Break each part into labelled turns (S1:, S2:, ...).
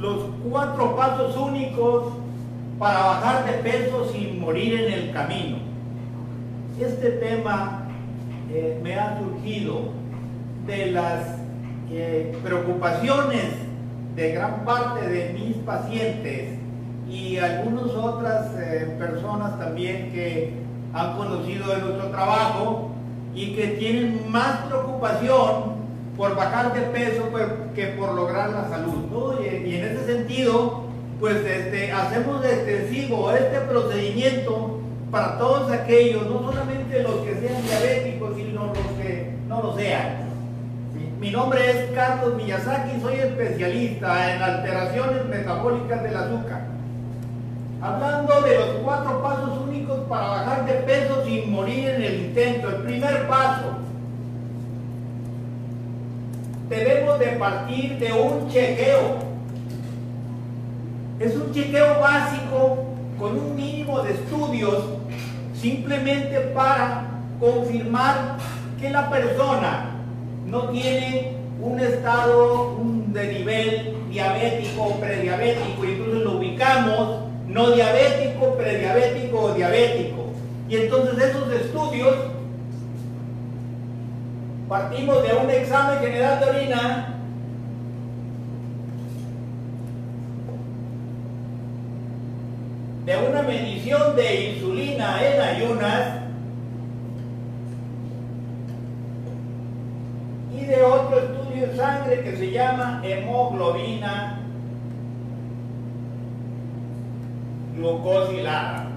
S1: los cuatro pasos únicos para bajar de peso sin morir en el camino. Este tema eh, me ha surgido de las eh, preocupaciones de gran parte de mis pacientes y algunas otras eh, personas también que han conocido de nuestro trabajo y que tienen más preocupación por bajar de peso pues, que por lograr la salud. Y, en ese sentido, pues este, hacemos extensivo este procedimiento para todos aquellos, no solamente los que sean diabéticos, sino los que no lo sean. Mi nombre es Carlos Miyazaki, soy especialista en alteraciones metabólicas del azúcar. Hablando de los cuatro pasos únicos para bajar de peso sin morir en el intento. El primer paso, debemos de partir de un chequeo. Es un chequeo básico con un mínimo de estudios simplemente para confirmar que la persona no tiene un estado de nivel diabético o prediabético entonces lo ubicamos no diabético, prediabético o diabético. Y entonces esos estudios partimos de un examen general de orina. De una medición de insulina en ayunas. Y de otro estudio de sangre que se llama hemoglobina glucosilada.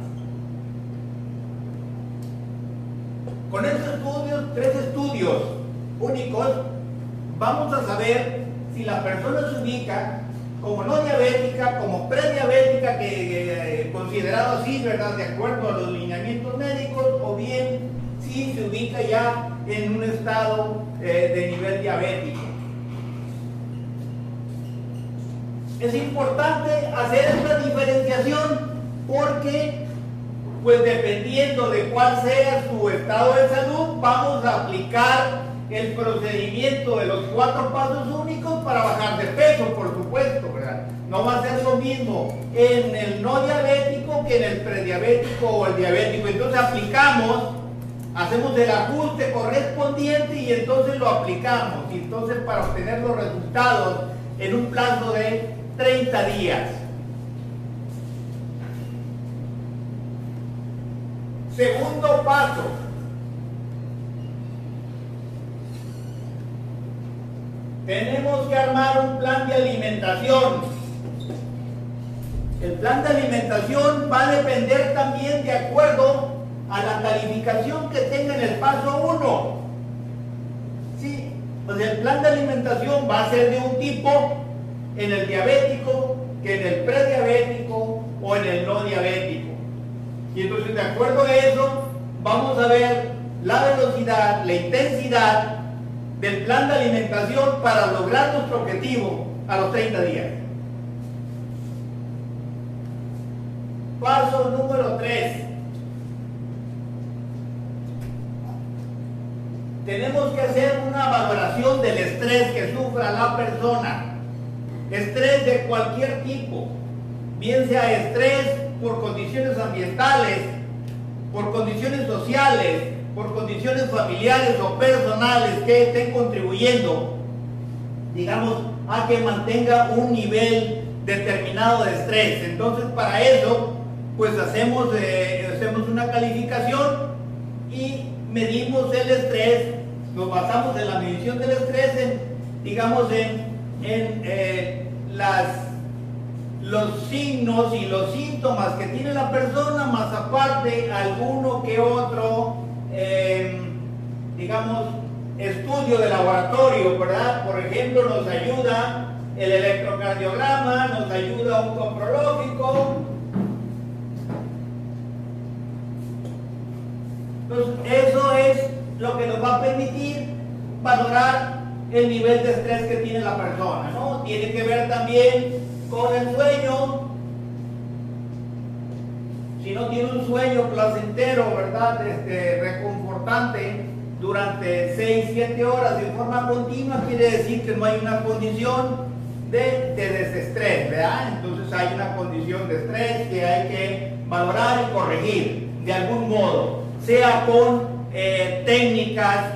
S1: Con estos estudios, tres estudios únicos, vamos a saber si la persona se ubica como no diabética, como prediabética, que eh, considerado así, ¿verdad? De acuerdo a los lineamientos médicos, o bien si se ubica ya en un estado eh, de nivel diabético. Es importante hacer esta diferenciación porque, pues dependiendo de cuál sea su estado de salud, vamos a aplicar el procedimiento de los cuatro pasos únicos para bajar de peso, por supuesto. No va a ser lo mismo en el no diabético que en el prediabético o el diabético. Entonces aplicamos, hacemos el ajuste correspondiente y entonces lo aplicamos. Y entonces para obtener los resultados en un plazo de 30 días. Segundo paso, tenemos que armar un plan de alimentación. El plan de alimentación va a depender también de acuerdo a la calificación que tenga en el paso 1. Sí, pues el plan de alimentación va a ser de un tipo en el diabético que en el prediabético o en el no diabético. Y entonces de acuerdo a eso vamos a ver la velocidad, la intensidad del plan de alimentación para lograr nuestro objetivo a los 30 días. Paso número 3. Tenemos que hacer una valoración del estrés que sufra la persona. Estrés de cualquier tipo, bien sea estrés por condiciones ambientales, por condiciones sociales, por condiciones familiares o personales que estén contribuyendo, digamos, a que mantenga un nivel determinado de estrés. Entonces, para eso, pues hacemos, eh, hacemos una calificación y medimos el estrés, nos basamos en la medición del estrés, en, digamos, en, en eh, las los signos y los síntomas que tiene la persona, más aparte alguno que otro Em, digamos, estudio de laboratorio, ¿verdad? Por ejemplo, nos ayuda el electrocardiograma, nos ayuda un comprológico. Entonces, eso es lo que nos va a permitir valorar el nivel de estrés que tiene la persona, ¿no? Tiene que ver también con el sueño, si no tiene un sueño placentero, ¿verdad? Este, reconfortante durante 6, 7 horas de forma continua, quiere decir que no hay una condición de, desestrés, ¿verdad? Entonces hay una condición de estrés que hay que valorar y corregir de algún modo, sea con eh, técnicas,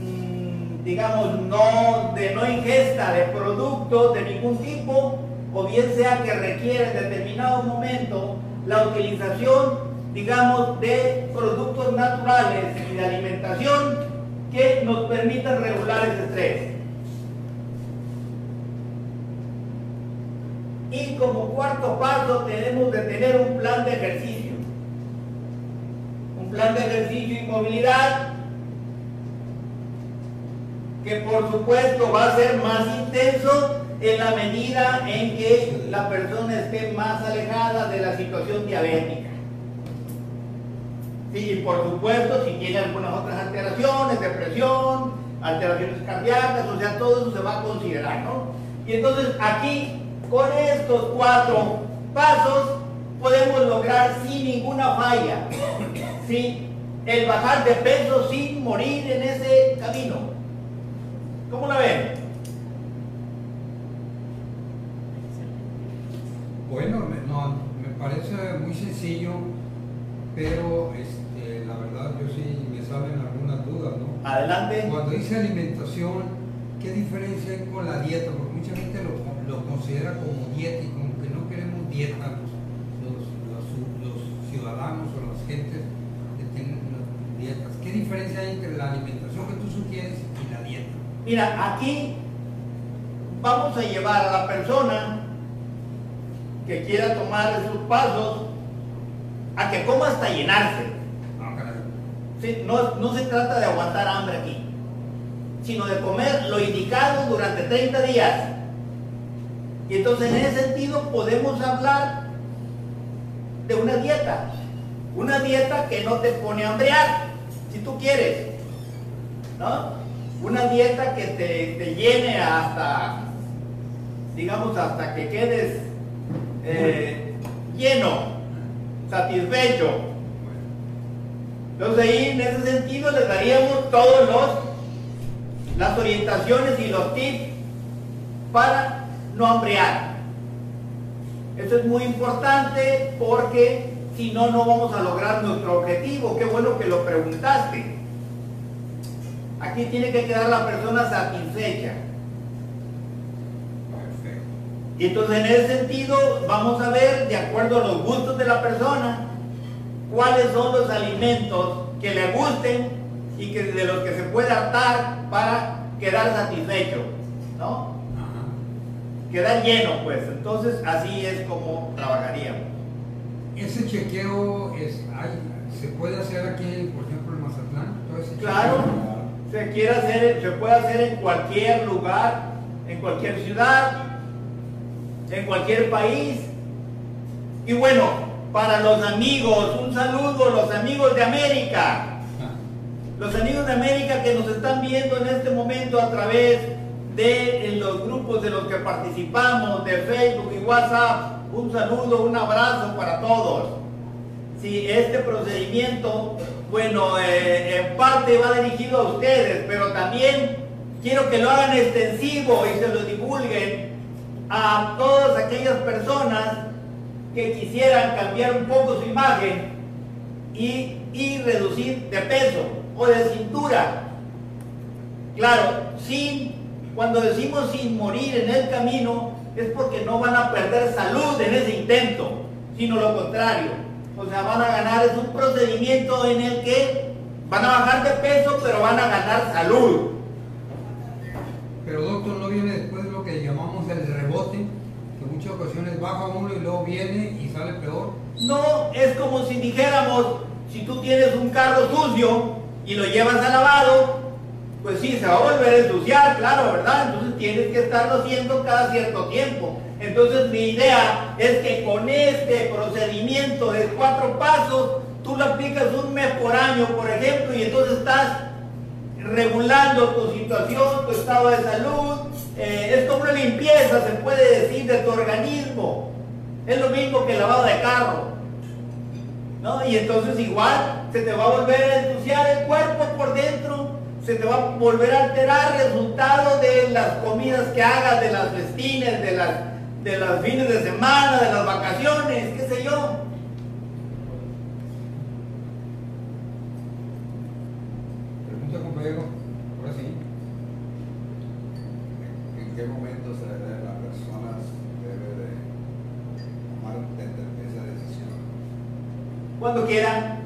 S1: mm, digamos, no, de no ingesta de productos de ningún tipo, o bien sea que requiere en determinado momento la utilización, digamos, de productos naturales y de alimentación que nos permitan regular ese estrés. Y como cuarto paso tenemos de tener un plan de ejercicio. Un plan de ejercicio y movilidad que por supuesto va a ser más intenso en la medida en que la persona esté más alejada de la situación diabética. y por supuesto, si tiene algunas otras alteraciones, depresión, alteraciones cardíacas, o sea, todo eso se va a considerar, ¿no? Y entonces aquí, con estos cuatro pasos, podemos lograr sin ninguna falla, ¿sí? el bajar de peso sin morir en ese camino. ¿Cómo la ven?
S2: Bueno, no, me parece muy sencillo, pero este, la verdad yo sí me salen algunas dudas, ¿no?
S1: Adelante.
S2: Cuando dice alimentación, ¿qué diferencia hay con la dieta? Porque mucha gente lo, considera como dieta y como que no queremos dieta los, ciudadanos o las gentes que tienen dietas. ¿Qué diferencia hay entre la alimentación que tú sugieres y la dieta?
S1: Mira, aquí vamos a llevar a la persona que quiera tomar esos pasos a que coma hasta llenarse.
S2: Ah,
S1: no, no se trata de aguantar hambre aquí, sino de comer lo indicado durante 30 días. Y entonces en ese sentido podemos hablar de una dieta. Una dieta que no te pone a hambrear, si tú quieres. ¿No? Una dieta que te, te llene hasta, digamos, hasta que quedes eh, lleno, satisfecho. Entonces ahí en ese sentido les daríamos todos los las orientaciones y los tips para no hambrear. Eso es muy importante porque si no, no vamos a lograr nuestro objetivo. Qué bueno que lo preguntaste. Aquí tiene que quedar la persona satisfecha. Y entonces en ese sentido vamos a ver, de acuerdo a los gustos de la persona, cuáles son los alimentos que le gusten y que de los que se puede adaptar para quedar satisfecho, ¿no? Quedar lleno, pues. Entonces así es como trabajaríamos.
S2: Ese chequeo es, se puede hacer aquí, por ejemplo, en Mazatlán.
S1: claro, se quiere hacer, se puede hacer en cualquier lugar, en cualquier ciudad, en cualquier país. Y bueno, para los amigos, un saludo los amigos de América. Los amigos de América que nos están viendo en este momento a través de los grupos de los que participamos, de Facebook y WhatsApp. Un saludo, un abrazo para todos. Si este procedimiento, bueno, eh, en parte va dirigido a ustedes, pero también quiero que lo hagan extensivo y se lo divulguen a todas aquellas personas que quisieran cambiar un poco su imagen y, reducir de peso o de cintura. Claro, sin, cuando decimos sin morir en el camino, es porque no van a perder salud en ese intento, sino lo contrario. O sea, van a ganar, es un procedimiento en el que van a bajar de peso, pero van a ganar salud.
S2: Pero doctor, no viene después lo que llamamos el rebote, que en muchas baja uno y luego viene y sale peor.
S1: No, es como si dijéramos, si tú tienes un carro sucio y lo llevas a lavado, pues sí, se va a volver a ensuciar, claro, ¿verdad? Entonces tienes que estarlo haciendo cada cierto tiempo. Entonces mi idea es que con este procedimiento de cuatro pasos, tú lo aplicas un mes por año, por ejemplo, y entonces estás regulando tu situación, tu estado de salud. Eh, es como una limpieza, se puede decir, de tu organismo. Es lo mismo que lavado de carro. ¿no? Y entonces igual se te va a volver a ensuciar el cuerpo por dentro, se te va a volver a alterar resultado de las comidas que hagas, de las festines, de las, de los fines de semana, de las vacaciones, qué sé yo.
S2: Pregunta, compañero. Ahora sí.
S3: ¿En qué momento se debe la persona debe de tomar esa decisión?
S1: Cuando quiera,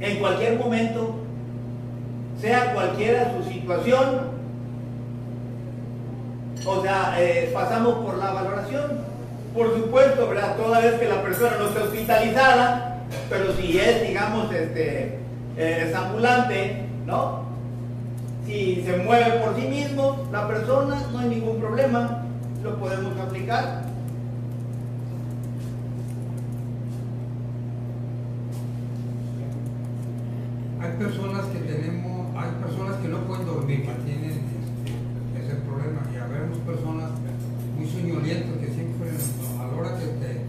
S1: en cualquier momento, sea cualquiera su situación, o sea, eh, pasamos por la valoración. Por supuesto, ¿verdad? Toda vez que la persona no esté hospitalizada, pero si es, digamos, este, eh, es ambulante, ¿no? Si se mueve por sí mismo, la persona, no hay ningún problema, lo podemos aplicar.
S2: Hay personas que tenemos, hay personas que no pueden dormir, que tienen este, ese problema, y habemos personas muy soñolientas que siempre a la hora que te,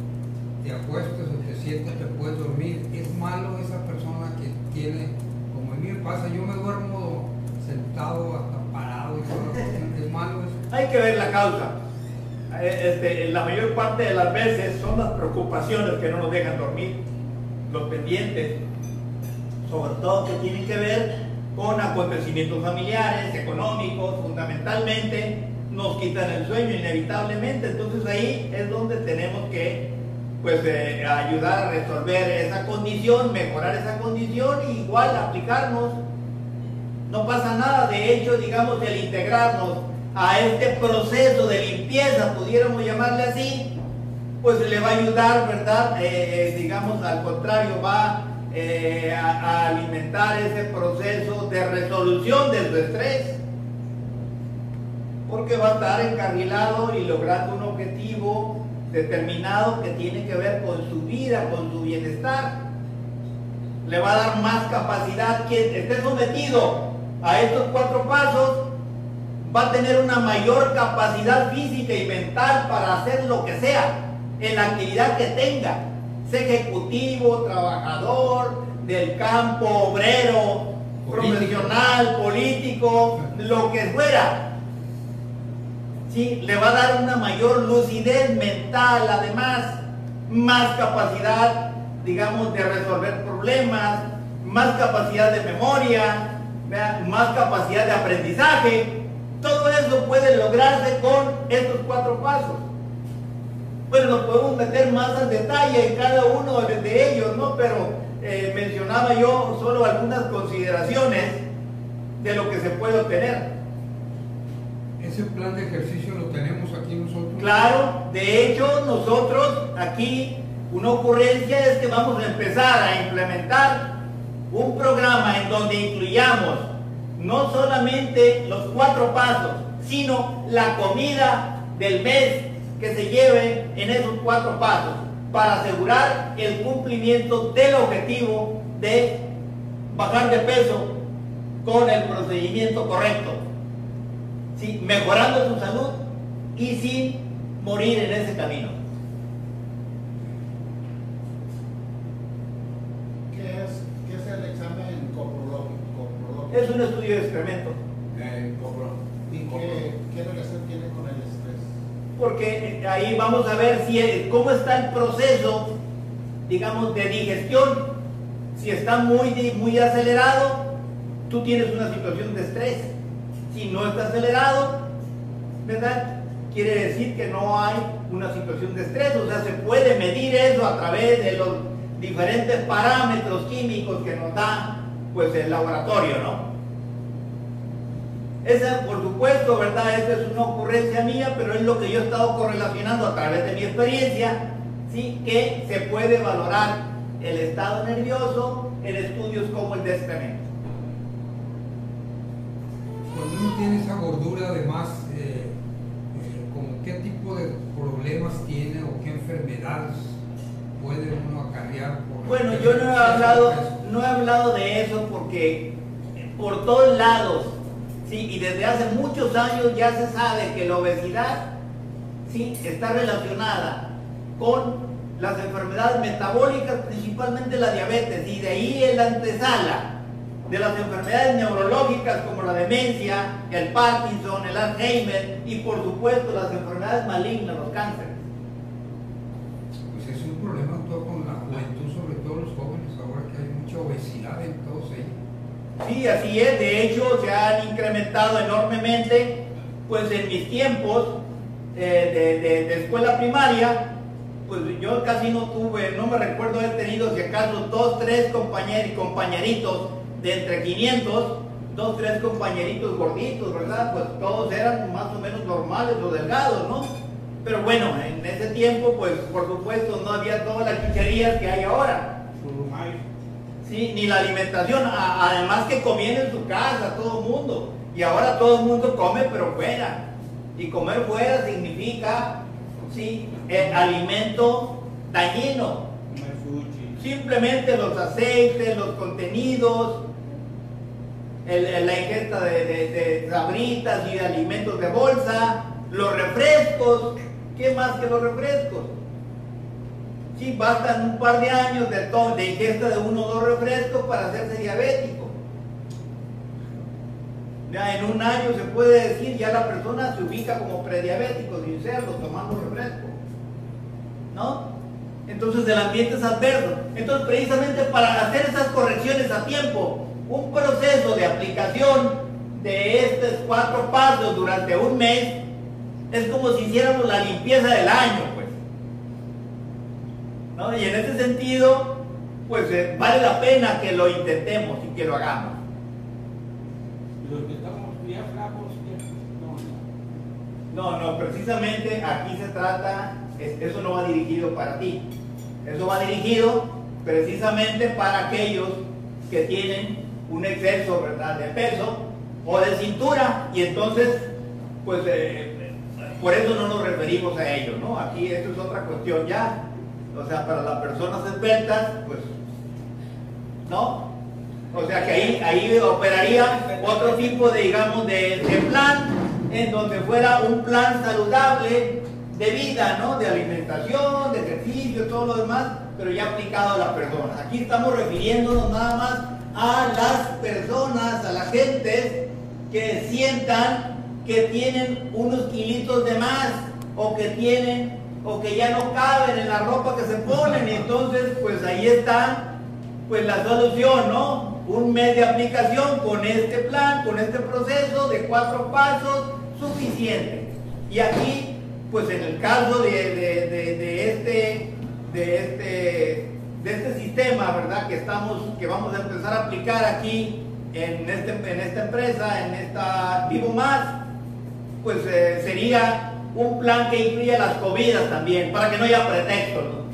S2: te acuestas o te sientas te puedes dormir. Es malo esa persona que tiene, como a mí me pasa, yo me duermo sentado hasta parado y todo, es malo eso.
S1: Hay que ver la causa. Eh, Este, la mayor parte de las veces son las preocupaciones que no nos dejan dormir, los pendientes, sobre todo que tienen que ver con acontecimientos familiares, económicos, fundamentalmente, nos quitan el sueño inevitablemente. Entonces ahí es donde tenemos que pues, eh, ayudar a resolver esa condición, mejorar esa condición y igual aplicarnos. No pasa nada, de hecho, digamos, el integrarnos a este proceso de limpieza, pudiéramos llamarle así, pues le va a ayudar, ¿verdad? Eh, eh, digamos, al contrario, va eh, a, alimentar ese proceso de resolución de su estrés, porque va a estar encarrilado y logrando un objetivo determinado que tiene que ver con su vida, con su bienestar. Le va a dar más capacidad quien esté sometido a estos cuatro pasos. Va a tener una mayor capacidad física y mental para hacer lo que sea en la actividad que tenga, ejecutivo, trabajador, del campo, obrero,
S2: Político.
S1: profesional, político, lo que fuera. Sí, le va a dar una mayor lucidez mental, además, más capacidad, digamos, de resolver problemas, más capacidad de memoria, ¿verdad? más capacidad de aprendizaje. Todo eso puede lograrse con estos cuatro pasos. Bueno, nos podemos meter más al detalle en cada uno de- de ellos, ¿no? Pero eh, mencionaba yo solo algunas consideraciones de lo que se puede obtener.
S2: Ese plan de ejercicio lo tenemos aquí nosotros.
S1: Claro, de hecho nosotros aquí una ocurrencia es que vamos a empezar a implementar un programa en donde incluyamos no solamente los cuatro pasos, sino la comida del mes que se lleve en esos cuatro pasos para asegurar el cumplimiento del objetivo de bajar de peso con el procedimiento correcto. ¿sí? mejorando su salud y sin morir en ese camino.
S4: ¿Qué es, qué es el examen coprológico?
S1: Es un estudio de excremento,
S3: Eh.
S4: ¿Y qué, qué relación tiene con el estrés?
S1: Porque ahí vamos a ver si, cómo está el proceso, digamos, de digestión. Si está muy, muy acelerado, tú tienes una situación de estrés. Si no está acelerado, ¿verdad? Quiere decir que no hay una situación de estrés, o sea, se puede medir eso a través de los diferentes parámetros químicos que nos da pues el laboratorio, ¿no? Esa, por supuesto, ¿verdad? Esa es una ocurrencia mía, pero es lo que yo he estado correlacionando a través de mi experiencia, ¿sí? Que se puede valorar el estado nervioso en estudios como el de excremento.
S2: Cuando uno tiene esa gordura, además, eh, eh, ¿como qué tipo de problemas tiene o qué enfermedades puede uno acarrear? Por
S1: Bueno, yo no he hablado, no he hablado de eso porque por todos lados, sí, y desde hace muchos años ya se sabe que la obesidad, sí, está relacionada con las enfermedades metabólicas, principalmente la diabetes, y de ahí en la antesala, de las enfermedades neurológicas como la demencia, el Parkinson, el Alzheimer y por supuesto las enfermedades malignas, los cánceres.
S2: Pues es un problema todo con la juventud, sobre todo los jóvenes, ahora que hay mucha obesidad en todos ellos.
S1: Sí, así es. De hecho, se han incrementado enormemente. Pues en mis tiempos eh, de, de- de escuela primaria, pues yo casi no tuve, no me recuerdo haber tenido, si acaso, dos, tres compañeros y compañeritos de entre 500, dos, tres compañeritos gorditos, ¿verdad? Pues todos eran más o menos normales o delgados, ¿no? Pero bueno, en ese tiempo, pues por supuesto, no había todas las chucherías que hay ahora. Sí, ni la alimentación, a- además que comían en su casa todo el mundo. Y ahora todo el mundo come pero fuera. Y comer fuera significa, sí, el alimento dañino. Simplemente los aceites, los contenidos, el- el- la ingesta de, de- de sabritas y de alimentos de bolsa, los refrescos. ¿Qué más que los refrescos? Sí, bastan un par de años de, de ingesta de uno o dos refrescos para hacerse diabético. Ya en un año se puede decir, ya la persona se ubica como prediabético sin serlo, tomando refresco. ¿No? Entonces el ambiente es adverso. Entonces precisamente para hacer esas correcciones a tiempo, un proceso de aplicación de estos cuatro pasos durante un mes es como si hiciéramos la limpieza del año. ¿No? Y en ese sentido, pues eh, vale la pena que lo intentemos y que lo hagamos.
S5: Los que estamos flacos, no,
S1: No, precisamente aquí se trata, es- eso no va dirigido para ti. Eso va dirigido precisamente para aquellos que tienen un exceso, ¿verdad?, de peso o de cintura y entonces, pues, eh, por eso no nos referimos a ello, ¿no? Aquí esto es otra cuestión ya. O sea, para las personas esbeltas, pues, ¿no? O sea que ahí, ahí operaría otro tipo de, digamos, de, de plan, en donde fuera un plan saludable de vida, ¿no? De alimentación, de ejercicio, todo lo demás, pero ya aplicado a la persona. Aquí estamos refiriéndonos nada más a las personas, a la gente que sientan que tienen unos kilitos de más o que tienen o que ya no caben en la ropa que se ponen y entonces pues ahí está pues la solución, ¿no? Un mes de aplicación con este plan, con este proceso de cuatro pasos, suficiente. Y aquí, pues en el caso de, de- de- este, de este, de este sistema, ¿verdad? Que estamos, que vamos a empezar a aplicar aquí en, este, en esta empresa, en esta Vivo Más, pues eh, sería un plan que incluya las comidas también, para que no haya pretextos, ¿no?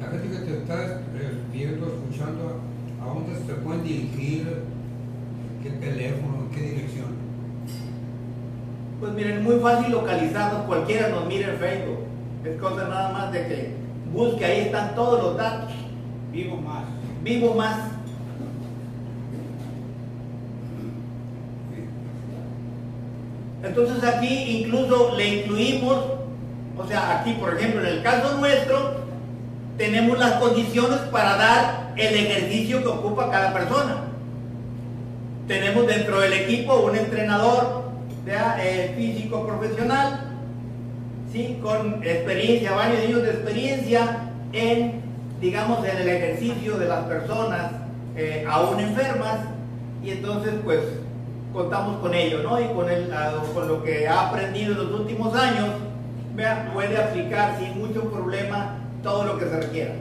S2: La gente que te está eh, viendo, escuchando, ¿a dónde se pueden dirigir? ¿Qué teléfono? ¿Qué dirección?
S1: Pues miren, muy fácil localizarnos, cualquiera nos mire en Facebook. Es cosa nada más de que busque, ahí están todos los datos.
S5: vivo más.
S1: Vivo más. Entonces aquí incluso le incluimos, o sea, aquí por ejemplo en el caso nuestro, tenemos las condiciones para dar el ejercicio que ocupa cada persona. Tenemos dentro del equipo un entrenador. Eh, físico profesional, ¿sí? con experiencia, varios años de experiencia en, digamos, en el ejercicio de las personas eh, aún enfermas, y entonces pues contamos con ello, ¿no? Y con, el, con lo que ha aprendido en los últimos años, vea, puede aplicar sin mucho problema todo lo que se requiera.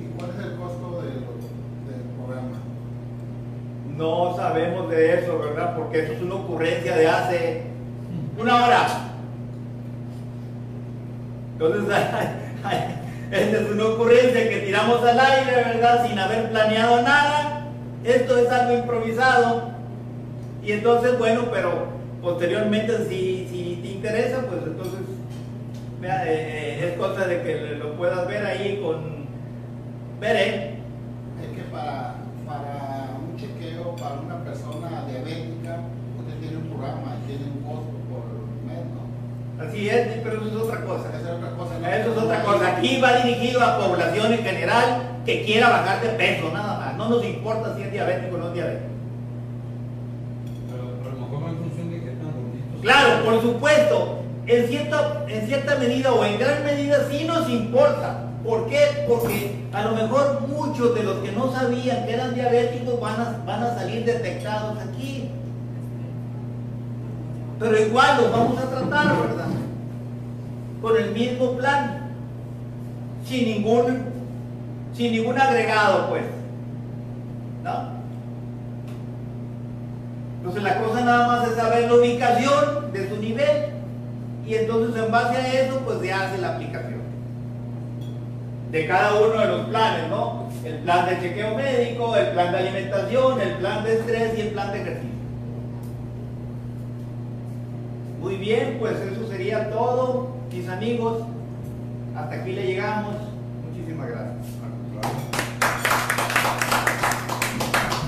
S4: ¿Y cuál es el costo del, del programa?
S1: No sabemos de eso, ¿verdad? Porque eso es una ocurrencia de hace una hora. Entonces, esta es una ocurrencia que tiramos al aire, ¿verdad? Sin haber planeado nada. Esto es algo improvisado. Y entonces, bueno, pero posteriormente, si, si te interesa, pues entonces, eh, eh, es cosa de que lo puedas ver ahí con... Veré.
S4: Es que para, para un chequeo, para una persona diabética, usted tiene un programa y tiene un costo por mes, ¿no?
S1: sí es, pero eso
S4: es otra cosa. ¿no?
S1: Eso es otra cosa. Aquí va dirigido a población en general que quiera bajar de peso, nada más. No nos importa si es diabético o no es diabético.
S2: Pero a lo mejor va en función de qué tan gorditos.
S1: Claro, por supuesto, en cierta, en cierta medida o en gran medida sí nos importa. ¿Por qué? Porque a lo mejor muchos de los que no sabían que eran diabéticos van a, van a salir detectados aquí. Pero igual los vamos a tratar, ¿verdad? Con el mismo plan. Sin ningún, sin ningún agregado, pues. ¿No? Entonces la cosa nada más es saber la ubicación de su nivel y entonces en base a eso pues se hace la aplicación de cada uno de los planes, ¿no? El plan de chequeo médico, el plan de alimentación, el plan de estrés y el plan de ejercicio. Muy bien, pues eso sería todo, mis amigos, hasta aquí le llegamos. Muchísimas gracias.